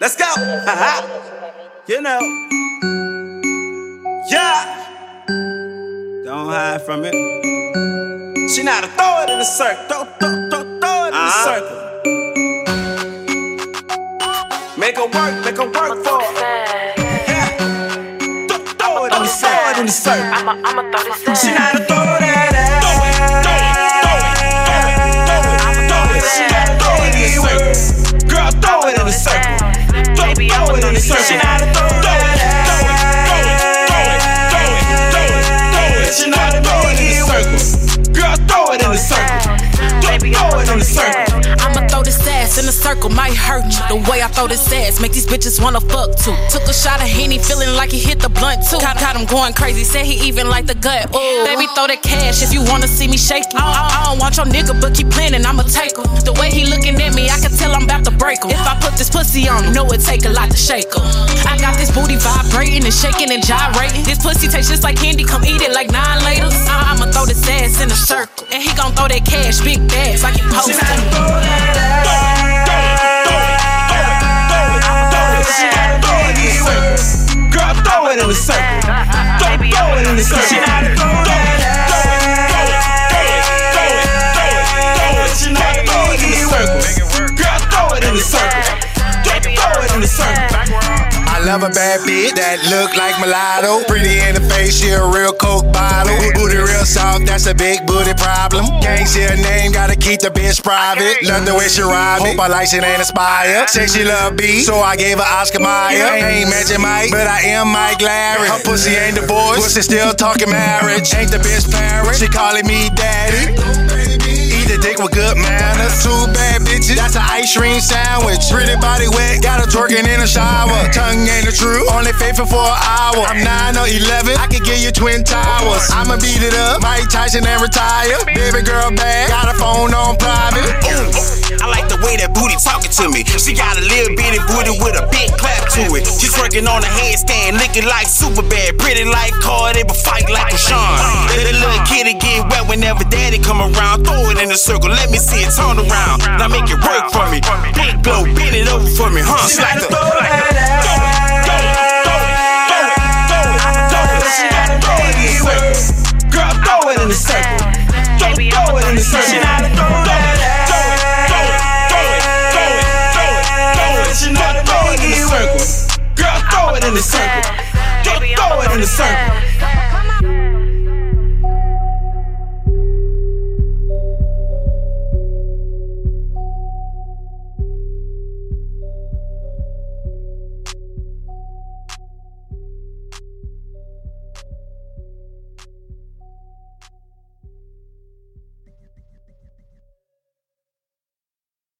Let's go. you know. Yeah. Don't hide from it. She know how to throw it in the circle. Throw, throw, throw, throw it in the uh-huh. circle. Make her work, make her work for it. Yeah. Throw, throw it in the circle. Throw it in the circle. I'ma, I'ma throw this She know how to this ass in a circle, might hurt you. The way I throw this ass, make these bitches wanna fuck too. Took a shot of Henny, feeling like he hit the blunt too. Got, got him going crazy, said he even like the gut. Ooh. Baby, throw that cash if you wanna see me shake. I don't, I don't want your nigga, but keep planning, I'ma take him. The way he looking at me, I can tell I'm about to break him. If I put this pussy on him, know it take a lot to shake him. I got this booty vibrating and shaking and gyrating. This pussy tastes just like candy, come eat it like nine laters. I- I'ma throw this ass in a circle. And he gon' throw that cash, big bags, like he posted. I love a bad bitch that look like mulatto. Pretty in the face, she a real coke bottle. Booty real soft, that's a big booty problem. Can't see her name, gotta keep the bitch private. Love the way she ride me, hope I like she ain't aspire. Say she love B, so I gave her Oscar Mayer. Ain't mention Mike, but I am Mike Larry. Her pussy ain't divorced, pussy still talking marriage. Ain't the bitch parent, she calling me daddy. The dick with good manners. Two bad bitches, that's an ice cream sandwich. Pretty body wet, got her twerking in the shower. Tongue ain't the truth, only faithful for an hour. I'm 9 or 11, I could give you twin towers. I'ma beat it up, Mike Tyson and retire. Baby girl bad, got a phone on private. To me. She got a little bitty booty with a big clap to it. She's working on a handstand, looking like super bad, pretty like Cardi, but fight like Rashawn. The little kitty get wet whenever daddy come around. Throw it in a circle, let me see it turn around. Now make it work for me. Big blow, bend it over for me, huh? She She like to the circle. Girl, throw it in the circle.